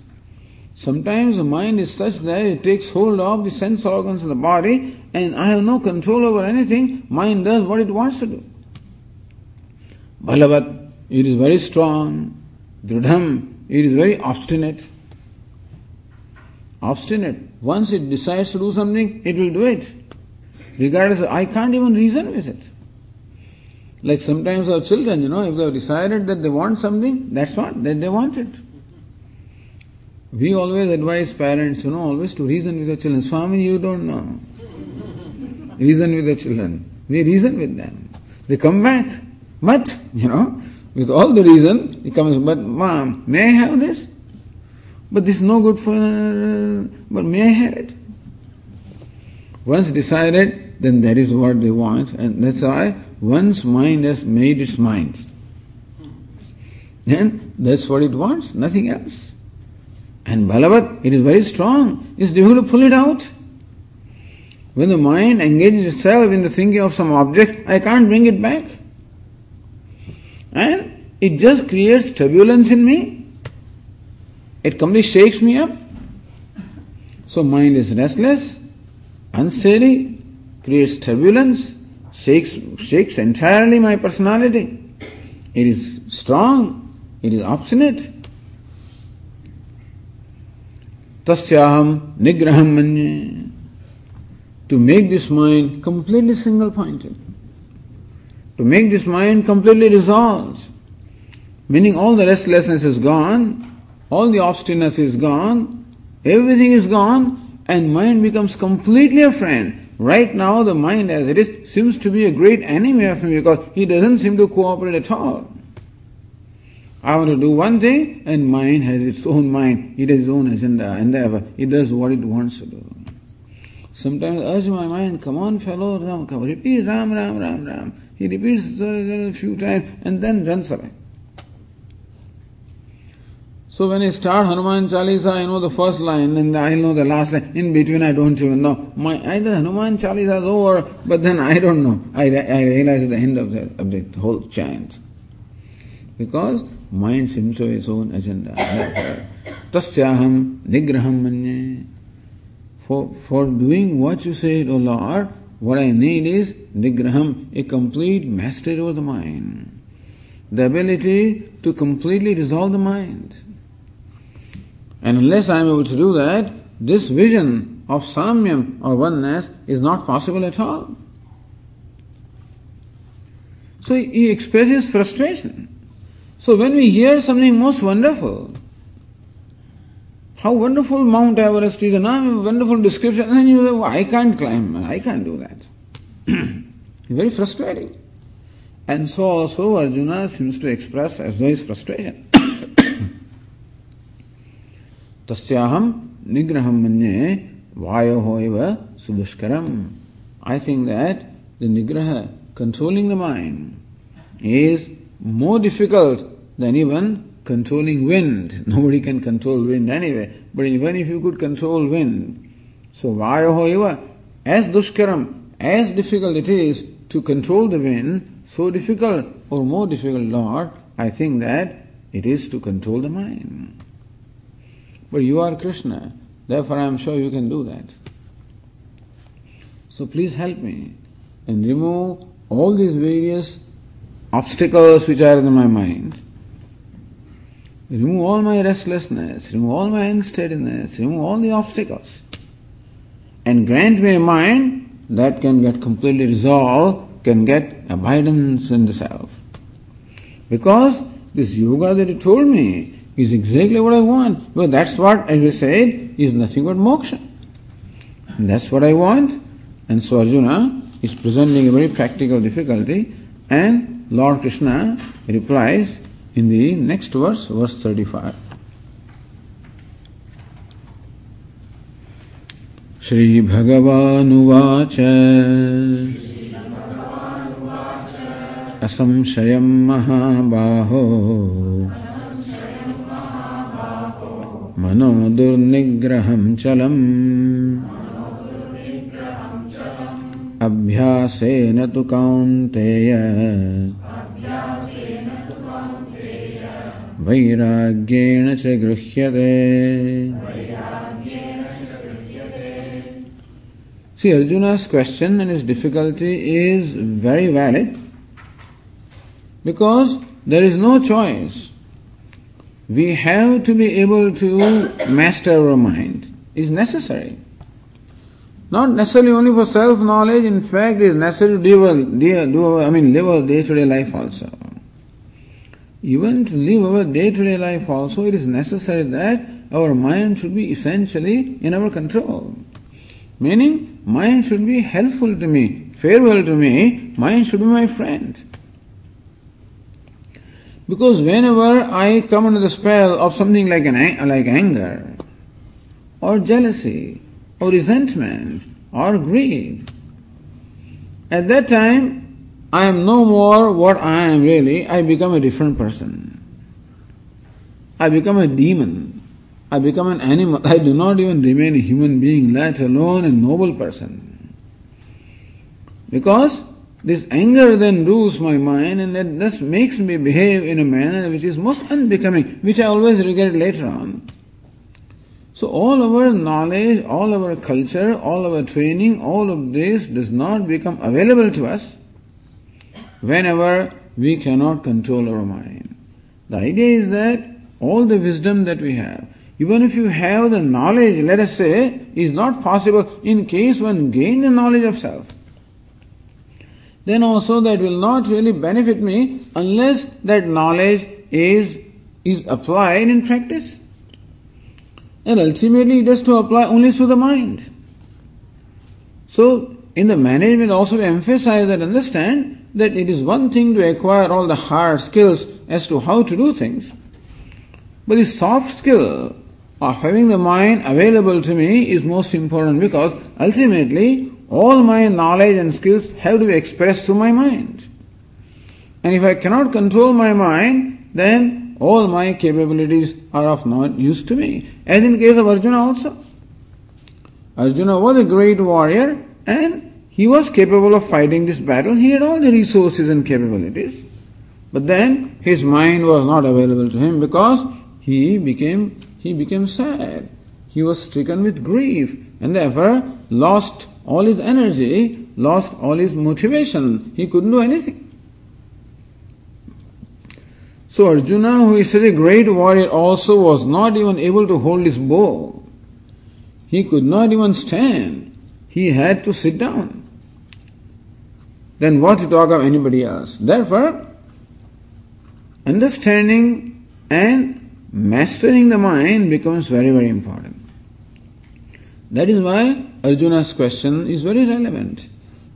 Sometimes the mind is such that it takes hold of the sense organs of the body and I have no control over anything. Mind does what it wants to do. Balavat, it is very strong. Dridham, it is very obstinate. Obstinate. Once it decides to do something, it will do it. Regardless, of, I can't even reason with it. Like sometimes our children, you know, if they have decided that they want something, that's what, that they want it. We always advise parents, you know, always to reason with the children. Swami, you don't know. Reason with the children. We reason with them. They come back. But, you know, with all the reason, he comes, but mom, may I have this? But this is no good for, but may I have it? Once decided, then that is what they want, and that's why once mind has made its mind, then that's what it wants, nothing else. And Balavat, it is very strong. It's difficult to pull it out. When the mind engages itself in the thinking of some object, I can't bring it back. And it just creates turbulence in me. It completely shakes me up. So mind is restless, unsteady, creates turbulence, shakes, shakes entirely my personality. It is strong, it is obstinate. Tasyaham nigraham manye. To make this mind completely single pointed. To make this mind completely resolved. Meaning all the restlessness is gone, all the obstinacy is gone, everything is gone, and mind becomes completely a friend. Right now, the mind as it is seems to be a great enemy of me because he doesn't seem to cooperate at all. I want to do one thing, and mind has its own mind, it has its own agenda, endeavor. It does what it wants to do. Sometimes I urge my mind, come on, fellow, Ram, come, repeat Ram, Ram, Ram, Ram. He repeats a few times and then runs away. So when I start Hanuman Chalisa, I know the first line and I know the last line. In between, I don't even know. My either Hanuman Chalisa is over, but then I don't know. I, I realize at the end of the, of the whole chant. Because mind seems to have its own agenda. Tasyaham nigraham manye. For, for doing what you said, O Lord, what I need is nigraham, a complete mastery over the mind. The ability to completely dissolve the mind. And unless I am able to do that, this vision of samyam or oneness is not possible at all. So he expresses frustration. So when we hear something most wonderful, how wonderful Mount Everest is, and a wonderful description, and then you say, oh, I can't climb, I can't do that. Very frustrating. And so also Arjuna seems to express as though his frustration. तस्याहम निग्रहम मन्ये vayo eva sudushkaram. I think that the nigraha, controlling the mind, is more difficult than even controlling wind. Nobody can control wind anyway. But even if you could control wind, so vayo eva, as dushkaram, as difficult it is to control the wind, so difficult or more difficult, Lord, I think that it is to control the mind. But you are Krishna, therefore I am sure you can do that. So please help me and remove all these various obstacles which are in my mind. Remove all my restlessness, remove all my unsteadiness, remove all the obstacles, and grant me a mind that can get completely resolved, can get abidance in the self. Because this yoga that you told me is exactly what I want. But that's what, as I said, is nothing but moksha. And that's what I want. And so Arjuna is presenting a very practical difficulty, and Lord Krishna replies in the next verse, verse 35. श्रीभगवानुवाच असंशयं महाबाहो मनो दुर्निग्रहं चलम् अभ्यासेन तु कौन्तेय वैराग्येण च गृह्यते See, Arjuna's question and his difficulty is very valid because there is no choice we have to be able to master our mind is necessary. Not necessarily only for self knowledge, in fact, it is necessary to live, do, I mean, live our day to day life also. Even to live our day to day life also, it is necessary that our mind should be essentially in our control. Meaning, mind should be helpful to me, favorable to me, mind should be my friend. Because whenever I come under the spell of something like, an, like anger, or jealousy, or resentment, or greed, at that time I am no more what I am really, I become a different person. I become a demon. I become an animal. I do not even remain a human being, let alone a noble person. Because this anger then rules my mind and that thus makes me behave in a manner which is most unbecoming, which I always regret later on. So all our knowledge, all our culture, all our training, all of this does not become available to us whenever we cannot control our mind. The idea is that all the wisdom that we have, even if you have the knowledge, let us say, is not possible in case one gain the knowledge of self. Then also that will not really benefit me unless that knowledge is, is applied in practice. And ultimately it has to apply only through the mind. So in the management also we emphasize that understand that it is one thing to acquire all the hard skills as to how to do things. But the soft skill of having the mind available to me is most important because ultimately all my knowledge and skills have to be expressed through my mind. And if I cannot control my mind, then all my capabilities are of no use to me. As in case of Arjuna also. Arjuna was a great warrior and he was capable of fighting this battle. He had all the resources and capabilities. But then his mind was not available to him because he became he became sad. He was stricken with grief and therefore lost all his energy, lost all his motivation. He couldn't do anything. So Arjuna, who is such a great warrior, also was not even able to hold his bow. He could not even stand. He had to sit down. Then what to talk of anybody else? Therefore, understanding and mastering the mind becomes very, very important. That is why Arjuna's question is very relevant.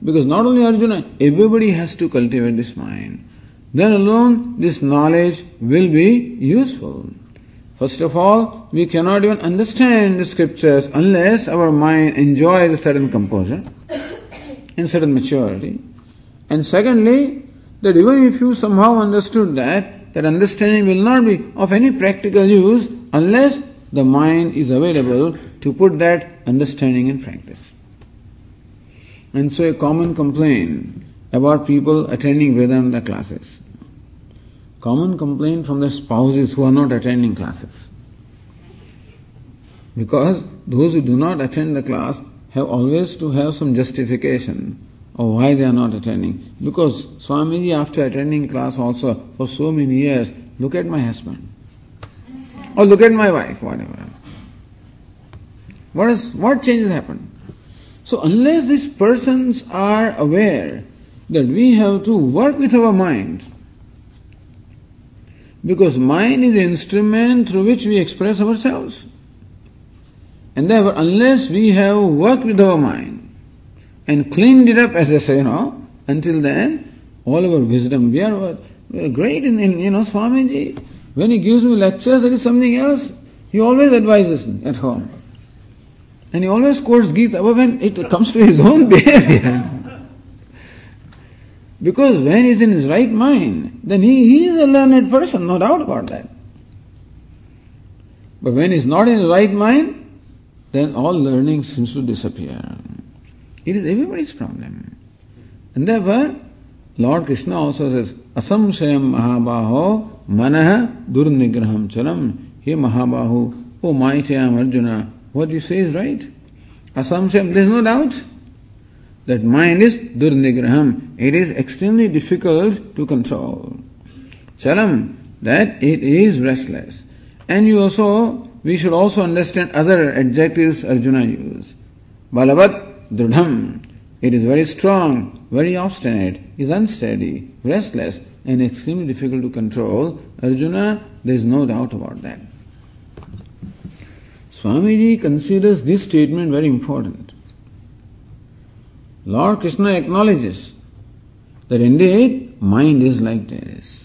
Because not only Arjuna, everybody has to cultivate this mind. Then alone this knowledge will be useful. First of all, we cannot even understand the scriptures unless our mind enjoys a certain composure and certain maturity. And secondly, that even if you somehow understood that, that understanding will not be of any practical use unless the mind is available to put that understanding in practice. And so a common complaint about people attending Vedanta classes. Common complaint from the spouses who are not attending classes. Because those who do not attend the class have always to have some justification of why they are not attending. Because Swamiji, after attending class also for so many years, look at my husband. Or look at my wife, whatever. What, is, what changes happen? So unless these persons are aware that we have to work with our mind, because mind is the instrument through which we express ourselves. And therefore, unless we have worked with our mind and cleaned it up, as I say, you know, until then, all our wisdom, we are, we are great in, in, you know, Swamiji. When he gives me lectures, there is something else. He always advises me at home. And he always quotes Gita, but when it comes to his own behavior, because when he's in his right mind, then he, he is a learned person, no doubt about that. But when he's not in his right mind, then all learning seems to disappear. It is everybody's problem. And therefore, Lord Krishna also says, Asamshayam Mahabaho Manaha Durnigraham Chalam. He Mahabahu, O mighty am Arjuna, what you say is right. Asamshayam, there is no doubt that mind is durnigraham. It is extremely difficult to control. Chalam, that it is restless. And you also, we should also understand other adjectives Arjuna used. Balavat dridham. It is very strong, very obstinate, is unsteady, restless, and extremely difficult to control. Arjuna, there is no doubt about that. Swamiji considers this statement very important. Lord Krishna acknowledges that indeed mind is like this.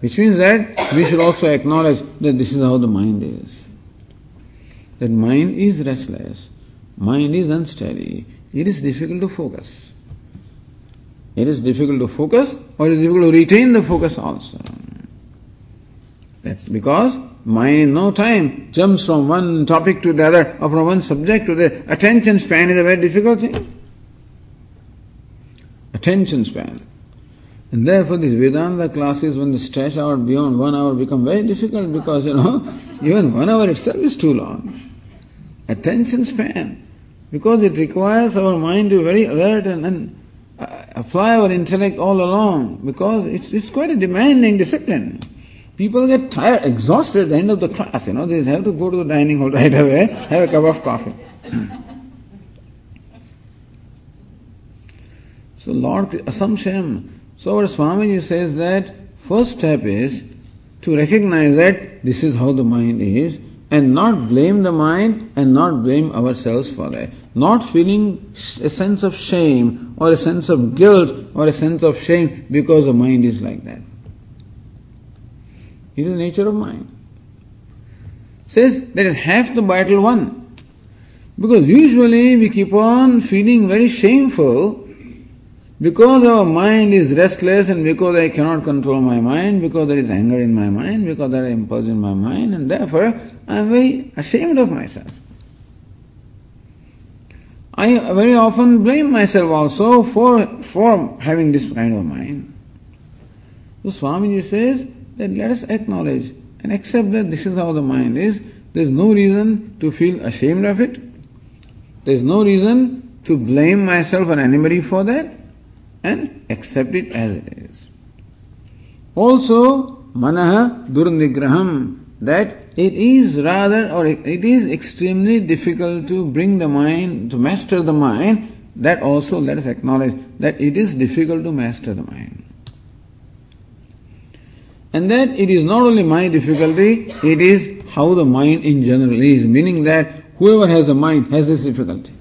Which means that we should also acknowledge that this is how the mind is. That mind is restless, mind is unsteady, it is difficult to focus. It is difficult to focus or it is difficult to retain the focus also. That's because mind in no time jumps from one topic to the other or from one subject to the attention span is a very difficult thing. Attention span. And therefore, these Vedanta classes, when they stretch out beyond one hour, become very difficult because, you know, even one hour itself is too long. Attention span. Because it requires our mind to be very alert and, and apply our intellect all along. Because it's, it's quite a demanding discipline. People get tired, exhausted at the end of the class, you know, they have to go to the dining hall right away, have a cup of coffee. so Lord Assumption. So our Swamiji says that first step is to recognize that this is how the mind is and not blame the mind and not blame ourselves for that. Not feeling a sense of shame or a sense of guilt or a sense of shame because the mind is like that. It is the nature of mind. Says that is half the battle won. Because usually we keep on feeling very shameful because our mind is restless and because I cannot control my mind, because there is anger in my mind, because there are impulse in my mind, and therefore I am very ashamed of myself. I very often blame myself also for, for having this kind of mind. So Swamiji says that let us acknowledge and accept that this is how the mind is. There is no reason to feel ashamed of it. There is no reason to blame myself or anybody for that and accept it as it is. Also, manaha durnigraham, that it is rather or it is extremely difficult to bring the mind, to master the mind, that also let us acknowledge that it is difficult to master the mind. And that it is not only my difficulty, it is how the mind in general is, meaning that whoever has a mind has this difficulty.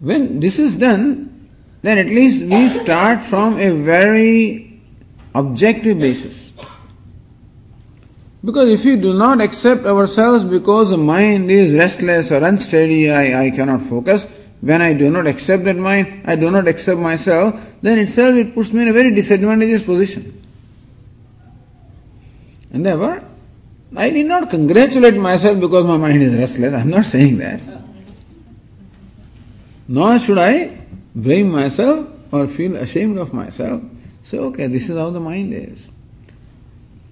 When this is done, then at least we start from a very objective basis. Because if we do not accept ourselves because the mind is restless or unsteady, I, I cannot focus, when I do not accept that mind, I do not accept myself, then itself it puts me in a very disadvantageous position. And therefore, I need not congratulate myself because my mind is restless. I am not saying that. Nor should I blame myself or feel ashamed of myself. Say, okay, this is how the mind is.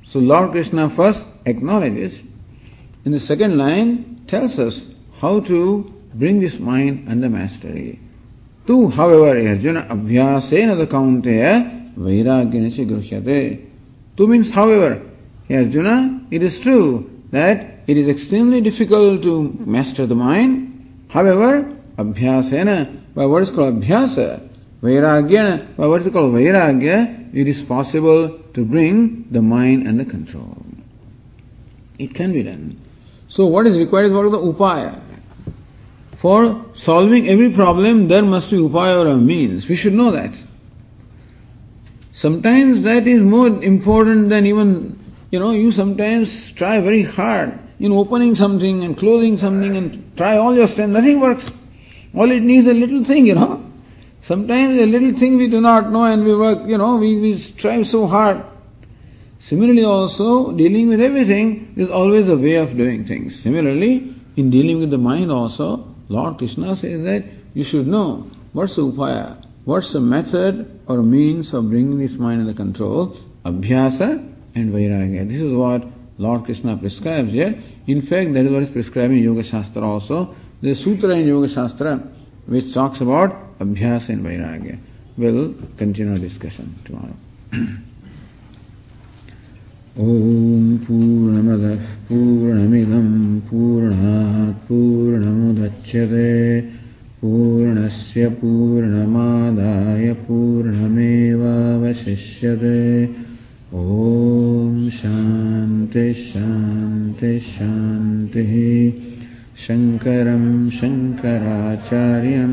So Lord Krishna first acknowledges. In the second line, tells us how to bring this mind under mastery. Tu, however, Arjuna, abhyasena the kaunteya vairagyaneshi gruhyate. Tu means, however, Arjuna, it is true that it is extremely difficult to master the mind. However, abhyasena, by what is called abhyasa, vairagya, by what is called vairagya, it is possible to bring the mind under control. It can be done. So what is required is what is the upaya. For solving every problem, there must be upaya or a means. We should know that. Sometimes that is more important than even, you know, you sometimes try very hard in opening something and closing something and try all your strength, nothing works. All it needs a little thing, you know. Sometimes a little thing we do not know and we work, you know, we, we strive so hard. Similarly, also, dealing with everything is always a way of doing things. Similarly, in dealing with the mind also, Lord Krishna says that you should know what's the upaya, what's the method or means of bringing this mind under control, abhyasa and vairagya. This is what Lord Krishna prescribes here. In fact, that is what is prescribed in Yoga Shastra also. The sutra in Yoga Shastra which talks about Abhyas and Vairagya. We'll continue our discussion tomorrow. ॐ पूर्णमदः पूर्णमिदं पूर्णात् पूर्णमुदच्यते पूर्णस्य पूर्णमादाय पूर्णमेवावशिष्यते ॐ शान्तिः शङ्करं शङ्कराचार्यं